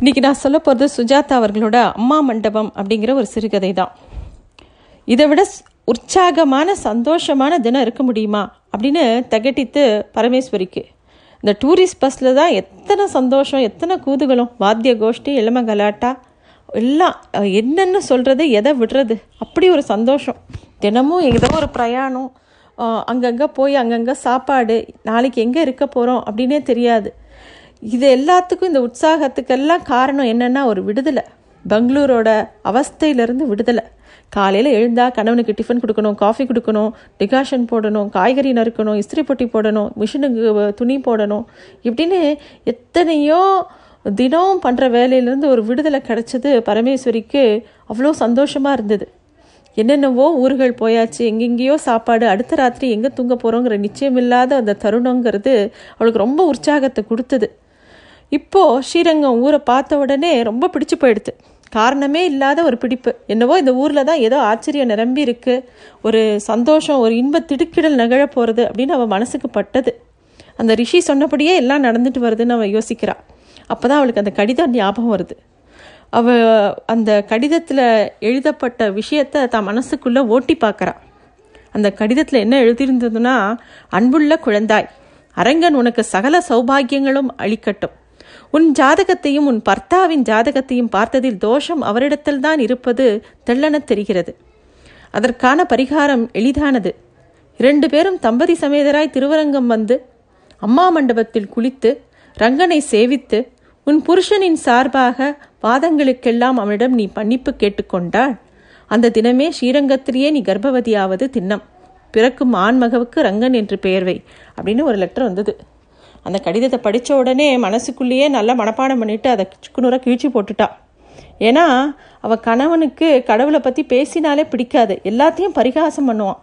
இன்னைக்கு நான் சொல்ல போகிறது சுஜாதா அவர்களோட அம்மா மண்டபம் அப்படிங்கிற ஒரு சிறுகதை தான் இதை விட உற்சாகமான சந்தோஷமான தினம் இருக்க முடியுமா அப்படின்னு தகட்டித்து பரமேஸ்வரிக்கு. இந்த டூரிஸ்ட் பஸ்ஸில் தான் எத்தனை சந்தோஷம் எத்தனை கூதுகளும் வாத்திய கோஷ்டி இளம கலாட்டா எல்லாம் என்னென்னு சொல்கிறது எதை விடுறது? அப்படி ஒரு சந்தோஷம். தினமும் ஏதோ ஒரு பிரயாணம் அங்கங்கே போய் அங்கங்கே சாப்பாடு நாளைக்கு எங்கே இருக்க போகிறோம் அப்படின்னே தெரியாது. இது எல்லாத்துக்கும் இந்த உற்சாகத்துக்கெல்லாம் காரணம் என்னென்னா ஒரு விடுதலை. பெங்களூரோட அவஸ்தையிலேருந்து விடுதலை. காலையில் எழுந்தால் கணவனுக்கு டிஃபன் கொடுக்கணும் காஃபி கொடுக்கணும் டிகாஷன் போடணும் காய்கறி நறுக்கணும் இஸ்திரி பொட்டி போடணும் மிஷினுக்கு துணி போடணும். இப்படின்னு எத்தனையோ தினம் பண்ணுற வேலையிலேருந்து ஒரு விடுதலை கிடச்சது பரமேஸ்வரிக்கு அவ்வளோ சந்தோஷமாக இருந்தது. என்னென்னவோ ஊர்கள் போயாச்சு எங்கெங்கேயோ சாப்பாடு அடுத்த ராத்திரி எங்கே தூங்க போகிறோங்கிற நிச்சயமில்லாத அந்த தருணங்கிறது அவளுக்கு ரொம்ப உற்சாகத்தை கொடுத்தது. இப்போது ஸ்ரீரங்கம் ஊரை பார்த்த உடனே ரொம்ப பிடிச்சு போயிடுது. காரணமே இல்லாத ஒரு பிடிப்பு. என்னவோ இந்த ஊரில் தான் ஏதோ ஆச்சரியம் நிரம்பி இருக்கு. ஒரு சந்தோஷம் ஒரு இன்ப திடுக்கிடல் நிகழ போகிறது அப்படின்னு அவள் மனசுக்கு பட்டது. அந்த ரிஷி சொன்னபடியே எல்லாம் நடந்துட்டு வருதுன்னு அவள் யோசிக்கிறாள் அப்போ தான் அவளுக்கு அந்த கடிதம் ஞாபகம் வருது. அவ அந்த கடிதத்தில் எழுதப்பட்ட விஷயத்தை தான் மனசுக்குள்ளே ஓட்டி பார்க்கறா. அந்த கடிதத்தில் என்ன எழுதியிருந்ததுன்னா அன்புள்ள குழந்தாய் அரங்கன் உனக்கு சகல சௌபாகியங்களும் அளிக்கட்டும். உன் ஜாதகத்தையும் உன் பர்த்தாவின் ஜாதகத்தையும் பார்த்ததில் தோஷம் அவரிடத்தில்தான் இருப்பது தெள்ளனத் தெரிகிறது. அதற்கான பரிகாரம் எளிதானது. இரண்டு பேரும் தம்பதி சமேதராய் திருவரங்கம் வந்து அம்மா மண்டபத்தில் குளித்து ரங்கனை சேவித்து உன் புருஷனின் சார்பாக வாதங்களுக்கெல்லாம் அவனிடம் நீ மன்னிப்பு கேட்டுக்கொண்டால் அந்த தினமே ஸ்ரீரங்கத்திலேயே நீ கர்ப்பவதியாவது திண்ணம் பிறக்கும் ஆண்மகவுக்கு ரங்கன் என்று பெயர்வை அப்படின்னு ஒரு லெட்டர் வந்தது. அந்த கடிதத்தை படித்த உடனே மனசுக்குள்ளேயே நல்லா மனப்பாடம் பண்ணிட்டு அதை சுக்குநூறாக கிழிச்சு போட்டுட்டா. ஏன்னா அவள் கணவனுக்கு கடவுளை பற்றி பேசினாலே பிடிக்காது. எல்லாத்தையும் பரிகாசம் பண்ணுவான்.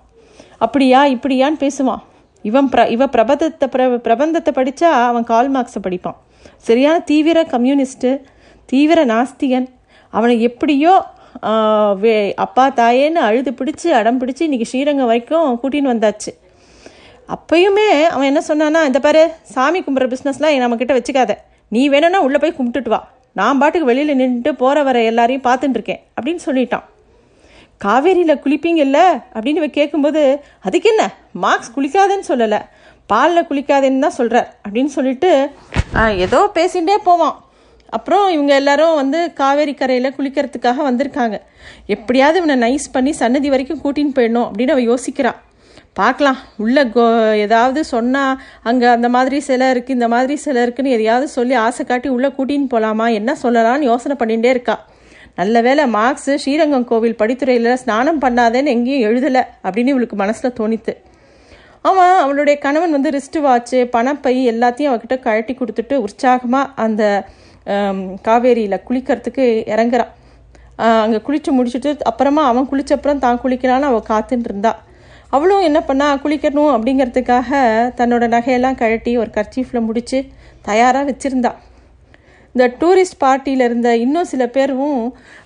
அப்படியா இப்படியான்னு பேசுவான். இவன் பிர இவ பிரபந்தத்தை பிர பிரபந்தத்தை படித்தா அவன் கால் மார்க்ஸை படிப்பான். சரியான தீவிர கம்யூனிஸ்ட்டு தீவிர நாஸ்திகன். அவனை எப்படியோ வே அப்பா தாயேன்னு அழுது பிடிச்சி அடம் பிடிச்சி இன்னைக்கு ஸ்ரீரங்கம் வரைக்கும் கூட்டின்னு வந்தாச்சு. அப்பயுமே அவன் என்ன சொன்னான்னா இந்த பாரு சாமி கும்பிட்ற பிஸ்னஸ்லாம் நம்மக்கிட்ட வச்சுக்காத. நீ வேணும்னா உள்ளே போய் கும்பிட்டுட்டு வா. நான் பாட்டுக்கு வெளியில் நின்றுட்டு போகிற வர எல்லாரையும் பார்த்துட்டுருக்கேன் அப்படின்னு சொல்லிட்டான். காவேரியில் குளிப்பீங்கல்ல அப்படின்னு இவ கேட்கும்போது அதுக்கு என்ன? மார்க்ஸ் குளிக்காதேன்னு சொல்லலை. பாலில் குளிக்காதேன்னு தான் சொல்கிறார் அப்படின்னு சொல்லிட்டு ஏதோ பேசிகிட்டே போவான். அப்புறம் இவங்க எல்லாரும் வந்து காவேரி கரையில் குளிக்கிறதுக்காக வந்திருக்காங்க. எப்படியாவது இவனை நைஸ் பண்ணி சன்னதி வரைக்கும் கூட்டின்னு போயிடணும் அப்படின்னு அவள் யோசிக்கிறான் பார்க்கலாம். உள்ள கோ ஏதாவது சொன்னால் அங்கே அந்த மாதிரி சிலை இருக்குது இந்த மாதிரி சிலை இருக்குன்னு எதையாவது சொல்லி ஆசை காட்டி உள்ளே கூட்டின்னு போகலாமா என்ன சொல்லலாம்னு யோசனை பண்ணிகிட்டே இருக்கா. நல்ல வேளை மார்க்ஸு ஸ்ரீரங்கம் கோவில் படித்துறையில் ஸ்நானம் பண்ணாதேன்னு எங்கேயும் எழுதலை அப்படின்னு இவளுக்கு மனசில் தோணித்து. அவன் அவளுடைய கணவன் வந்து ரிஸ்ட் வாட்ச்சு பணப்பை எல்லாத்தையும் அவகிட்ட கழட்டி கொடுத்துட்டு உற்சாகமாக அந்த காவேரியில் குளிக்கிறதுக்கு இறங்குறான் அங்கே குளித்து முடிச்சுட்டு அப்புறமா அவன் குளிச்சப்புறம் தான் குளிக்கலான்னு அவள் காத்துட்டு இருந்தாள் அவளும் என்ன பண்ணா குளிக்கணும் அப்படிங்கிறதுக்காக தன்னோட நகையெல்லாம் கழட்டி ஒரு கர்ச்சீஃபில் முடிச்சு தயாராக வச்சுருந்தா. இந்த டூரிஸ்ட் பார்ட்டியில் இருந்த இன்னும் சில பேரும்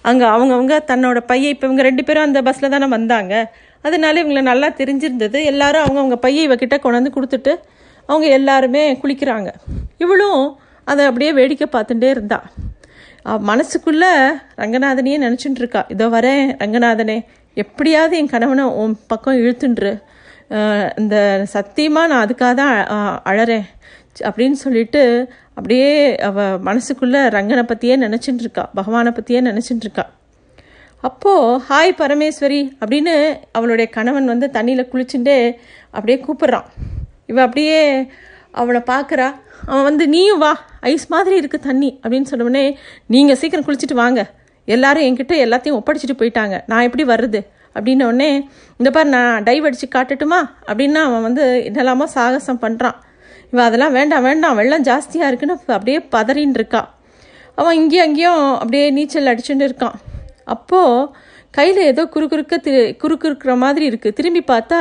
அங்கே அவங்கவுங்க தன்னோட பையை இப்போ இவங்க ரெண்டு பேரும் அந்த பஸ்ஸில் தானே வந்தாங்க. அதனால இவங்களை நல்லா தெரிஞ்சிருந்தது. எல்லாரும் அவங்கவுங்க பையை இவகிட்ட கொண்டாந்து கொடுத்துட்டு அவங்க எல்லாருமே குளிக்கிறாங்க. இவளும் அதை அப்படியே வேடிக்கை பார்த்துட்டே இருந்தா. மனசுக்குள்ளே ரங்கநாதனையே நினச்சிட்டு இருக்கா. இதோ வரேன் ரங்கநாதனே எப்படியாவது என் கணவனை உன் பக்கம் இழுத்துன்று. இந்த சத்தியமாக நான் அதுக்காக தான் அழறேன். அப்படின்னு சொல்லிட்டு அப்படியே அவ மனசுக்குள்ளே ரங்கனை பற்றியே நினச்சிட்டு இருக்கா பகவானை பற்றியே நினச்சிட்டு இருக்கா அப்போது ஹாய் பரமேஸ்வரி அப்படின்னு அவளுடைய கணவன் வந்து தண்ணியில் குளிச்சுட்டே அப்படியே கூப்பிட்றான். இவ அப்படியே அவளை பார்க்குறா அவன் வந்து நீயும் வா. ஐஸ் மாதிரி இருக்குது தண்ணி. அப்படின்னு சொன்னோடனே நீங்கள் சீக்கிரம் குளிச்சுட்டு வாங்க. எல்லாரும் என்கிட்ட எல்லாத்தையும் ஒப்படைச்சிட்டு போயிட்டாங்க. நான் எப்படி வர்றது? அப்படின்னோடனே இந்த பாரு நான் டைவ் அடித்து காட்டட்டுமா? அப்படின்னு அவன் வந்து என்னெல்லாமோ சாகசம் பண்ணுறான் இவன் அதெல்லாம் வேண்டாம் வேண்டாம் வெள்ளம் ஜாஸ்தியாக இருக்குன்னு அப்படியே பதறின்னு இருக்கான் அவன் இங்கேயும் அங்கேயும் அப்படியே நீச்சல் அடிச்சுட்டு இருக்கான். அப்போது கையில் ஏதோ குறுகுறுக்க தி குறுக்குறுக்கிற மாதிரி இருக்குது திரும்பி பார்த்தா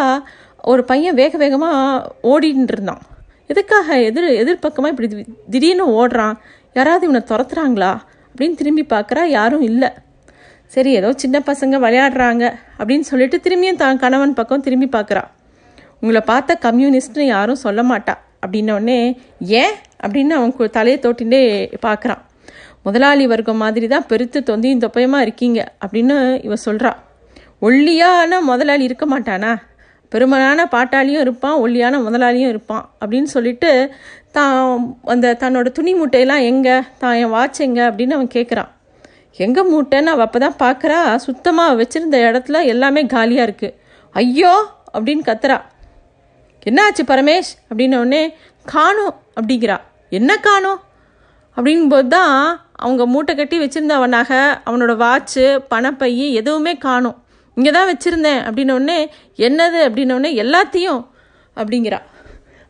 ஒரு பையன் வேக வேகமாக ஓடின்னு இருந்தான். எதுக்காக? எதிர் எதிர்பக்கமாக இப்படி திடீர்னு ஓடுறான். யாராவது இவனை துரத்துறாங்களா? அப்படின்னு திரும்பி பார்க்குறா யாரும் இல்லை. சரி ஏதோ சின்ன பசங்க விளையாடுறாங்க அப்படின்னு சொல்லிட்டு திரும்பியும் தான் கணவன் பக்கம் திரும்பி பார்க்குறா. உங்களை பார்த்த கம்யூனிஸ்ட்னு யாரும் சொல்ல மாட்டா. அப்படின்னோடனே ஏன்? அப்படின்னு அவன் தலையை தோட்டிண்டே பார்க்குறான் முதலாளி வர்க்கம் மாதிரி தான் பெருத்து தொந்தியும் தொப்பயமாக இருக்கீங்க? அப்படின்னு இவ சொல்கிறா ஒல்லியான முதலாளி இருக்க மாட்டானா? பெருமனான பாட்டாளியும் இருப்பான் ஒல்லியான முதலாளியும் இருப்பான் அப்படின்னு சொல்லிட்டு தான் அந்த தன்னோட துணி மூட்டையெல்லாம் எங்கே தான் என் வாட்ச் எங்கே அப்படின்னு அவன் கேட்குறான் எங்கே மூட்டைன்னு அவள் அப்போ தான் பார்க்குறா சுத்தமாக வச்சுருந்த இடத்துல எல்லாமே காலியாக இருக்குது ஐயோ! அப்படின்னு கத்துறா. என்னாச்சு பரமேஷ்? அப்படின்னோடனே காணும் அப்படிங்கிறா. என்ன காணும்? அப்படிங்கும்போது தான் அவங்க மூட்டை கட்டி வச்சுருந்த அவனோட வாட்ச்சு பணப்பை எதுவுமே காணும். இங்கே தான் வச்சுருந்தேன் அப்படின்னோடனே என்னது அப்படின்னோடனே எல்லாத்தையும் அப்படிங்கிறா.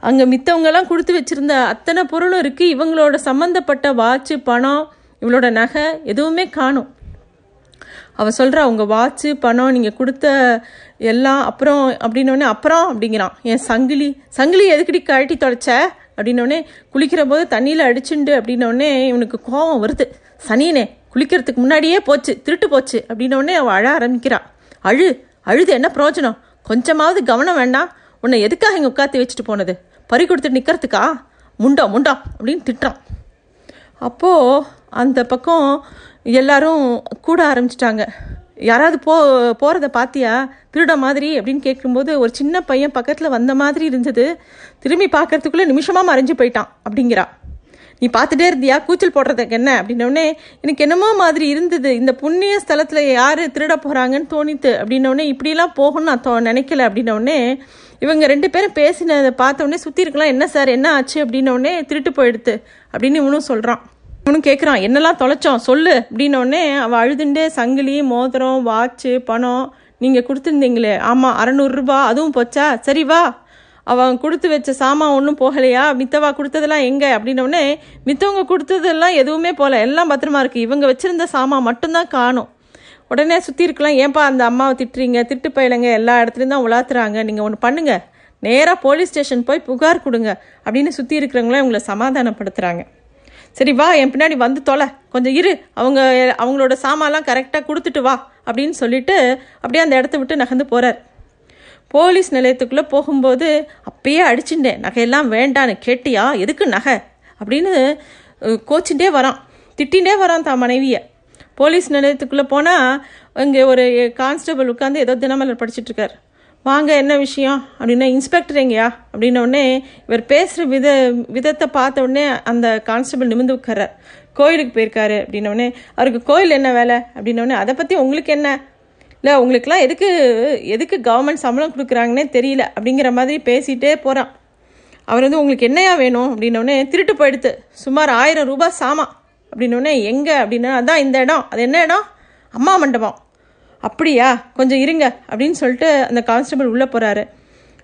அங்கே மித்தவங்கெல்லாம் கொடுத்து வச்சுருந்த அத்தனை பொருளும் இருக்குது இவங்களோட சம்மந்தப்பட்ட வாட்சு பணம் இவளோட நகை எதுவுமே காணும். அவள் சொல்கிறா உங்கள் வாட்சு பணம் நீங்கள் கொடுத்த எல்லாம் அப்புறம் அப்படின்னோடனே அப்புறம் அப்படிங்கிறான். என் சங்கிலி சங்கிலி எதுக்கடி கழட்டி தொலைச்ச அப்படின்னோடனே குளிக்கிற போது தண்ணியில் அடிச்சுண்டு அப்படின்னோடனே இவனுக்கு கோபம் வருது. சனியனே குளிக்கிறதுக்கு முன்னாடியே போச்சு திருட்டு போச்சு அப்படின்னோடனே அவள் அழ ஆரம்பிக்கிறா. அழு அழுது என்ன பிரயோஜனம் கொஞ்சமாவது கவனம் வேண்டாம் உன்னை எதுக்காக இங்கே உட்காந்து வச்சுட்டு போனது? பறி கொடுத்துட்டு நிற்கிறதுக்கா முண்டா முண்டா அப்படின்னு திட்டுறான். அப்போது அந்த பக்கம் எல்லாரும் கூட ஆரம்பிச்சிட்டாங்க. யாராவது போ போகிறத பார்த்தியா திருட மாதிரி அப்படின்னு கேட்கும்போது ஒரு சின்ன பையன் பக்கத்தில் வந்த மாதிரி இருந்தது. திரும்பி பார்க்கறதுக்குள்ளே நிமிஷமாக மறைஞ்சு போயிட்டான் அப்படிங்கிறா. நீ பார்த்துட்டே இருந்தியா? கூச்சல் போடுறதுக்கு என்ன? அப்படின்னோடனே எனக்கு என்னமோ மாதிரி இருந்தது. இந்த புண்ணிய ஸ்தலத்தில் யார் திருட போகிறாங்கன்னு தோணித்து. அப்படின்னோடனே இப்படிலாம் போகணும்னு நான் தோ நினைக்கல. அப்படின்னோடனே இவங்க ரெண்டு பேரும் பேசினதை பார்த்தோடனே சுற்றி இருக்கலாம் என்ன சார்? என்ன ஆச்சு? அப்படின்னோடனே திருட்டு போயிடுது அப்படின்னு இவனும் சொல்கிறான் இவனும் கேட்குறான் என்னெல்லாம் தொலைச்சோம்? சொல்லு. அப்படின்னோடனே அவள் அழுதுண்டே சங்கிலி மோதிரம் வாட்சு பணம் நீங்கள் கொடுத்துருந்தீங்களே. ஆமாம் அறநூறுரூபா அதுவும் போச்சா? சரி வா. அவன் கொடுத்து வச்ச சாமான் ஒன்றும் போகலையா? மித்தவா கொடுத்ததெல்லாம் எங்கே? அப்படின்னோடனே மித்தவங்க கொடுத்ததெல்லாம் எதுவுமே போகல எல்லாம் பத்திரமா இருக்குது இவங்க வச்சுருந்த சாமான் மட்டும்தான் காணும். உடனே சுற்றி இருக்கலாம். ஏன்பா அந்த அம்மாவை திட்டுறீங்க? திட்டு பயிலங்க. எல்லா இடத்துலையும் தான் உலாத்துறாங்க. நீங்கள் ஒன்று பண்ணுங்கள் நேராக போலீஸ் ஸ்டேஷன் போய் புகார் கொடுங்க. அப்படின்னு சுற்றி இருக்கிறவங்கள உங்களை சமாதானப்படுத்துகிறாங்க சரி வா. என் பின்னாடி வந்து தொலை. கொஞ்சம் இரு. அவங்க அவங்களோட சாமான்லாம் கரெக்டாக கொடுத்துட்டு வா. அப்படின்னு சொல்லிட்டு அப்படியே அந்த இடத்த விட்டு நகர்ந்து போகிறார் போலீஸ் நிலையத்துக்குள்ளே போகும்போது அப்பயே அடிச்சுட்டேன். நகையெல்லாம் வேண்டான்னு கேட்டியா? எதுக்கு நகை? அப்படின்னு அஹ், வரான். திட்டின்டே வரான் தான் மனைவியை. போலீஸ் நிலையத்துக்குள்ளே போனால் இங்கே ஒரு கான்ஸ்டபிள் உட்காந்து ஏதோ தினமலர் படிச்சுட்ருக்கார் வாங்க என்ன விஷயம்? அப்படின்னா இன்ஸ்பெக்டர் எங்கேயா? அப்படின்னோடனே இவர் பேசுகிற வித விதத்தை பார்த்த உடனே அந்த கான்ஸ்டபிள் நிமிந்து உட்கார்றார். கோயிலுக்கு போயிருக்காரு. அப்படின்னோடனே அவருக்கு கோயில் என்ன வேலை? அப்படின்னோடனே அதை பற்றி உங்களுக்கு என்ன? இல்லை உங்களுக்குலாம் எதுக்கு எதுக்கு கவர்மெண்ட் சம்பளம் கொடுக்குறாங்கன்னே தெரியல அப்படிங்கிற மாதிரி பேசிகிட்டே போகிறான் அவர் வந்து உங்களுக்கு என்னையா வேணும்? அப்படின்னோடனே திருட்டு போயிடுத்து. சுமார் ஆயிரம் ரூபாய் சாமான் அப்படின்னோடனே எங்கே? அப்படின்னா அதான் இந்த இடம். அது என்ன இடம்? அம்மா மண்டபம். அப்படியா? கொஞ்சம் இருங்க. அப்படின்னு சொல்லிட்டு அந்த கான்ஸ்டபிள் உள்ளே போகிறாரு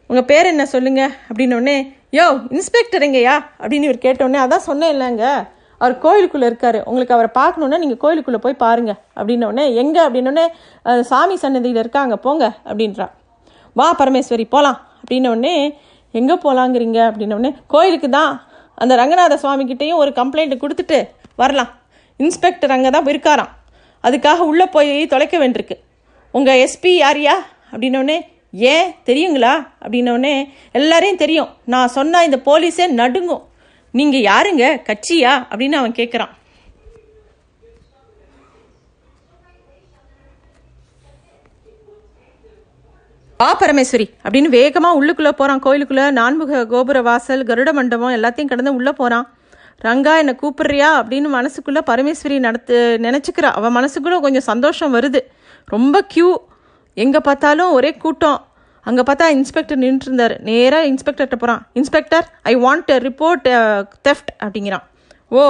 உங்கள் பேர் என்ன சொல்லுங்கள் அப்படின்னோடனே யோ இன்ஸ்பெக்டர் எங்கேயா? அப்படின்னு இவர் கேட்டோடனே அதான் சொன்னேன் இல்லைங்க அவர் கோயிலுக்குள்ளே இருக்காரு. உங்களுக்கு அவரை பார்க்கணுன்னா நீங்கள் கோயிலுக்குள்ளே போய் பாருங்க. அப்படின்னோடனே எங்கே? அப்படின்னோடனே சாமி சன்னதியில் இருக்காங்க போங்க அப்படின்றா. வா பரமேஸ்வரி போகலாம் அப்படின்னோடனே எங்கே போகலாங்கிறீங்க அப்படின்னோடனே கோயிலுக்கு தான். அந்த ரங்கநாத சுவாமி கிட்டேயும் ஒரு கம்ப்ளைண்ட் கொடுத்துட்டு வரலாம். இன்ஸ்பெக்டர் அங்கே தான் இருக்காராம். அதுக்காக உள்ளே போய் தொலைக்க வேண்டியிருக்கு. உங்கள் எஸ்பி யாரியா அப்படின்னோடனே ஏன்? தெரியுங்களா? அப்படின்னோடனே எல்லாரையும் தெரியும். நான் சொன்னால் இந்த போலீஸே நடுங்கும். நீங்கள் யாருங்க? கட்சியா? அப்படின்னு அவன் கேட்குறான் வா பரமேஸ்வரி அப்படின்னு வேகமாக உள்ளுக்குள்ளே போகிறான் கோயிலுக்குள்ளே நான்முக கோபுர வாசல் கருட மண்டபம் எல்லாத்தையும் கடந்து உள்ளே போகிறான் ரங்கா என்னை கூப்பிடுறியா? அப்படின்னு மனசுக்குள்ளே பரமேஸ்வரி நடத்து நினச்சிக்கிறா. அவன் மனசுக்குள்ளே கொஞ்சம் சந்தோஷம் வருது. ரொம்ப க்யூ எங்கே பார்த்தாலும் ஒரே கூட்டம். அங்கே பார்த்தா இன்ஸ்பெக்டர் நின்றுருந்தார் நேராக இன்ஸ்பெக்டர்கிட்ட போகிறான் inspector I want report theft அப்படிங்கிறான். ஓ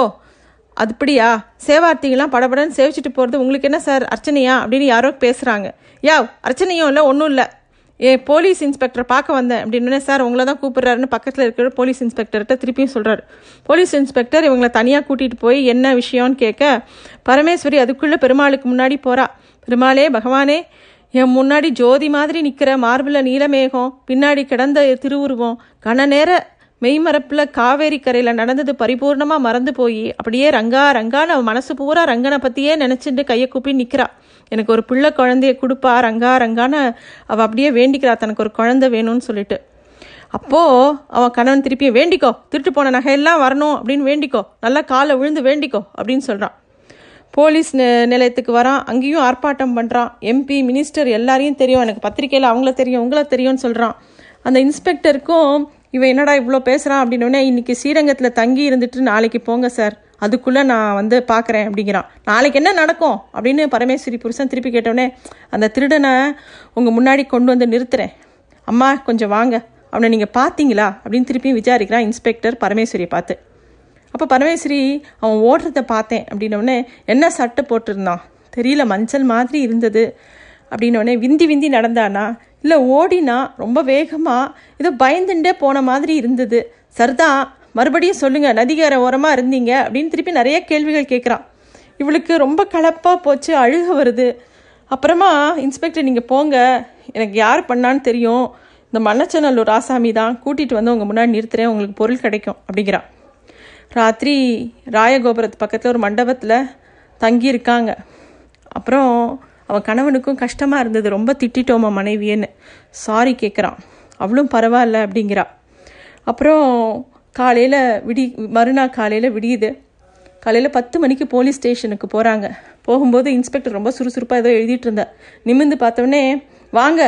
அப்படியா சேவார்த்திகளாம் படபடன்னு சேவிச்சிட்டு போகிறது உங்களுக்கு என்ன சார்? அர்ச்சனையா? அப்படின்னு யாரோ பேசுகிறாங்க யா அர்ச்சனையும் இல்லை ஒன்றும் இல்லை. ஏ போலீஸ் இன்ஸ்பெக்டர் பார்க்க வந்தேன். அப்படின்னு சார் உங்களை தான் கூப்பிட்றாருன்னு பக்கத்தில் இருக்கிற போலீஸ் இன்ஸ்பெக்டர்கிட்ட திருப்பியும் சொல்கிறார் போலீஸ் இன்ஸ்பெக்டர் இவங்களை தனியாக கூட்டிகிட்டு போய் என்ன விஷயம்னு கேட்க பரமேஸ்வரி அதுக்குள்ளே பெருமாளுக்கு முன்னாடி போகிறா பெருமாளே பகவானே என் முன்னாடி ஜோதி மாதிரி நிற்கிற மார்பில் நீலமேகம் பின்னாடி கிடந்த திருவுருவம் கன நேர மெய்மரப்பில் காவேரி கரையில் நடந்தது பரிபூர்ணமாக மறந்து போய் அப்படியே ரங்கா ரங்கான்னு அவன் மனசு பூரா ரங்கனை பற்றியே நினச்சிட்டு கையை கூப்பி நிற்கிறா எனக்கு ஒரு பிள்ளை குழந்தைய கொடுப்பா ரங்கா ரங்கான்னு அவள் அப்படியே வேண்டிக்கிறா. தனக்கு ஒரு குழந்தை வேணும்னு சொல்லிட்டு. அப்போது அவன் கணவன் திருப்பியும் வேண்டிக்கோ திருட்டு போன நகையெல்லாம் வரணும் அப்படின்னு வேண்டிக்கோ நல்லா காலை விழுந்து வேண்டிக்கோ அப்படின்னு சொல்கிறான் போலீஸ் நிலையத்துக்கு வரான். அங்கேயும் ஆர்ப்பாட்டம் பண்ணுறான் எம்பி மினிஸ்டர் எல்லாரையும் தெரியும். எனக்கு பத்திரிக்கையில் அவங்கள தெரியும் உங்களை தெரியும்னு சொல்கிறான் அந்த இன்ஸ்பெக்டருக்கும் இவன் என்னடா இவ்வளோ பேசுகிறான் அப்படின்னோடனே இன்றைக்கி ஸ்ரீரங்கத்தில் தங்கி இருந்துட்டு நாளைக்கு போங்க சார் அதுக்குள்ளே நான் வந்து பார்க்குறேன் அப்படிங்கிறான். நாளைக்கு என்ன நடக்கும்? அப்படின்னு பரமேஸ்வரி புருஷன் திருப்பி கேட்டோடனே அந்த திருடனை உங்கள் முன்னாடி கொண்டு வந்து நிறுத்துறேன். அம்மா கொஞ்சம் வாங்க. அவனை நீங்கள் பார்த்தீங்களா அப்படின்னு திருப்பியும் விசாரிக்கிறான் இன்ஸ்பெக்டர் பரமேஸ்வரியை பார்த்து. அப்போ பரமேஸ்வரி அவன் ஓடுறத பார்த்தேன். அப்படின்னோடனே என்ன சட்டை போட்டிருந்தான்? தெரியல மஞ்சள் மாதிரி இருந்தது. அப்படின்னோடனே விந்தி விந்தி நடந்தானா? இல்லை ஓடினா ரொம்ப வேகமாக ஏதோ பயந்துட்டே போன மாதிரி இருந்தது. சரிதான் மறுபடியும் சொல்லுங்கள் நதிகார ஓரமாக இருந்தீங்க? அப்படின்னு திருப்பி நிறைய கேள்விகள் கேட்குறான். இவளுக்கு ரொம்ப கலப்பாக போச்சு அழுக வருது. அப்புறமா இன்ஸ்பெக்டர் நீங்கள் போங்க. எனக்கு யார் பண்ணான்னு தெரியும். இந்த மன்னச்சநல்லூர் ராசாமி தான் கூட்டிகிட்டு வந்து உங்கள் முன்னாடி நிறுத்துறேன். உங்களுக்கு பொருள் கிடைக்கும். அப்படிங்கிறான். ராத்திரி ராயகோபுரத்து பக்கத்தில் ஒரு மண்டபத்தில் தங்கி இருக்காங்க அப்புறம் அவன் கணவனுக்கும் கஷ்டமாக இருந்தது. ரொம்ப திட்டிட்டோமா மனைவியன்னு. சாரி கேட்குறான் அவளும் பரவாயில்ல அப்படிங்கிறா. அப்புறம் காலையில் விடி மறுநாள் காலையில் விடியுது. காலையில் பத்து மணிக்கு போலீஸ் ஸ்டேஷனுக்கு போகிறாங்க போகும்போது இன்ஸ்பெக்டர் ரொம்ப சுறுசுறுப்பாக ஏதோ எழுதிட்டு இருந்தா நிமிந்து பார்த்தோடனே வாங்க.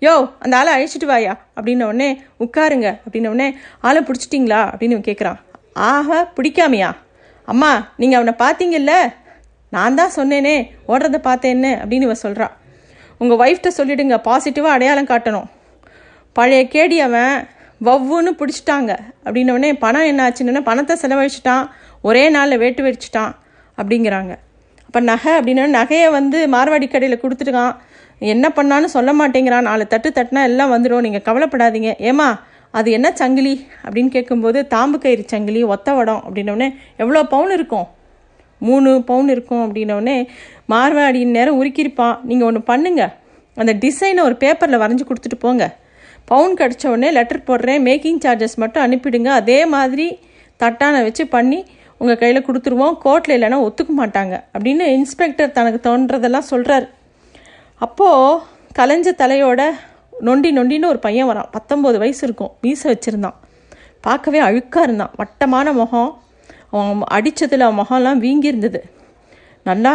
யோ அந்த ஆளை அழிச்சிட்டு வாயா. அப்படின்ன உடனே உட்காருங்க. அப்படின்ன உடனே ஆளை பிடிச்சிட்டிங்களா? அப்படின்னு கேட்குறான் ஆஹா பிடிக்காமையா? அம்மா நீங்கள் அவனை பார்த்தீங்கல்ல நான் தான் சொன்னேனே ஓடுறத பார்த்தேன்னு அப்படின்னு இவன் சொல்கிறான் உங்கள் ஒய்ஃப்ட்ட சொல்லிடுங்க பாசிட்டிவாக அடையாளம் காட்டணும். பழைய கேடி அவன் வவ்வுன்னு பிடிச்சிட்டாங்க. அப்படின்னோடனே பணம் என்ன ஆச்சுன்னு பணத்தை செலவழிச்சிட்டான். ஒரே நாளில் வேட்டு வெடிச்சிட்டான் அப்படிங்கிறாங்க. அப்போ நகை அப்படின்னா நகையை வந்து மார்வாடி கடையில் கொடுத்துருக்கான் என்ன பண்ணான்னு சொல்ல மாட்டேங்கிறான். நாலு தட்டு தட்டினா எல்லாம் வந்துடும். நீங்கள் கவலைப்படாதீங்க. ஏமா அது என்ன சங்கிலி அப்படின்னு கேட்கும்போது தாம்பு கயிறு சங்கிலி ஒத்த வடம் அப்படின்னோடனே எவ்வளோ பவுன் இருக்கும்? மூணு பவுன் இருக்கும் அப்படின்னோடனே மார்வாடி நேரம் உருக்கியிருப்பான் நீங்கள் ஒன்று பண்ணுங்க. அந்த டிசைனை ஒரு பேப்பரில் வரைஞ்சி கொடுத்துட்டு போங்க. பவுன் கிடச்ச உடனே லெட்டர் போடுறேன். மேக்கிங் சார்ஜஸ் மட்டும் அனுப்பிடுங்க. அதே மாதிரி தட்டானை வச்சு பண்ணி உங்கள் கையில் கொடுத்துருவோம். கோர்ட்டில் இல்லைன்னா ஒத்துக்க மாட்டாங்க அப்படின்னு இன்ஸ்பெக்டர் தனக்கு தோன்றதெல்லாம் சொல்கிறார் அப்போது கலைஞ்ச தலையோட நொண்டி நொண்டின்னு ஒரு பையன் வரான். பத்தொம்போது வயசு இருக்கும். மீசை வச்சுருந்தான். பார்க்கவே அழுக்காக இருந்தான். வட்டமான முகம். அவன் அடித்ததில் அவன் முகம்லாம் வீங்கி இருந்தது நல்லா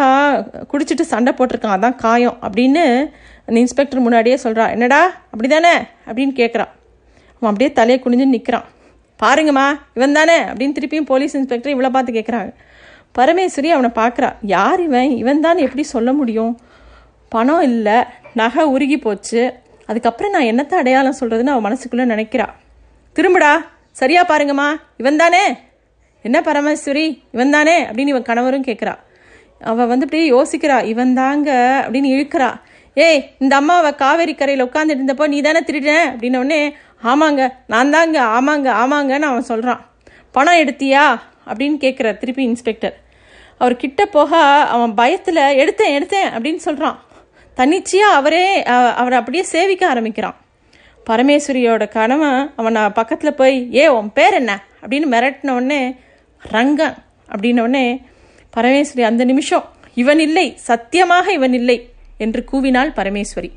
குடிச்சிட்டு சண்டை போட்டிருக்கான். அதான் காயம். அப்படின்னு அந்த இன்ஸ்பெக்டர் முன்னாடியே சொல்கிறான் என்னடா? அப்படி தானே அப்படின்னு கேட்குறான் அவன் அப்படியே தலையை குனிஞ்சு நிற்கிறான் பாருங்கம்மா இவன் தானே? அப்படின்னு திருப்பியும் போலீஸ் இன்ஸ்பெக்டர் இவ்வளோ பார்த்து கேட்குறாங்க பரமேஸ்வரி அவனை பார்க்குறா. யார் இவன்? இவன் தான் எப்படி சொல்ல முடியும்? பணம் இல்லை. நகை உருகி போச்சு. அதுக்கப்புறம் நான் என்னத்தை அடையாளம் சொல்கிறதுன்னு அவன் மனசுக்குள்ளே நினைக்கிறா. திரும்புடா. சரியா பாருங்கம்மா. இவன் தானே என்ன பரமேஸ்வரி? இவன் தானே அப்படின்னு இவன் கணவரும் கேட்குறா அவள் வந்து இப்படி யோசிக்கிறா. இவன் தாங்க அப்படின்னு இழுக்கிறா. ஏய் இந்த அம்மாவை காவேரி கரையில் உட்காந்துட்டு இருந்தப்போ நீ தானே திருடின அப்படின்னோடனே ஆமாங்க நான் தாங்க ஆமாங்க ஆமாங்கன்னு அவன் சொல்கிறான் பணம் எடுத்தியா? அப்படின்னு கேட்குறார் திருப்பி இன்ஸ்பெக்டர் அவர் கிட்ட போக அவன் பயத்தில் எடுத்தேன் எடுத்தேன் அப்படின்னு சொல்கிறான் தன்னிச்சையாக அவரே அவரை அப்படியே சேவிக்க ஆரம்பிக்கிறான். பரமேஸ்வரியோட கணவன் அவனை பக்கத்தில் போய் ஏ உன் பேர் என்ன? அப்படின்னு மிரட்டின உடனே ரங்கன். அப்படின்னோடனே பரமேஸ்வரி அந்த நிமிஷம் இவன் இல்லை சத்தியமாக இவன் இல்லை என்று கூவினாள் பரமேஸ்வரி.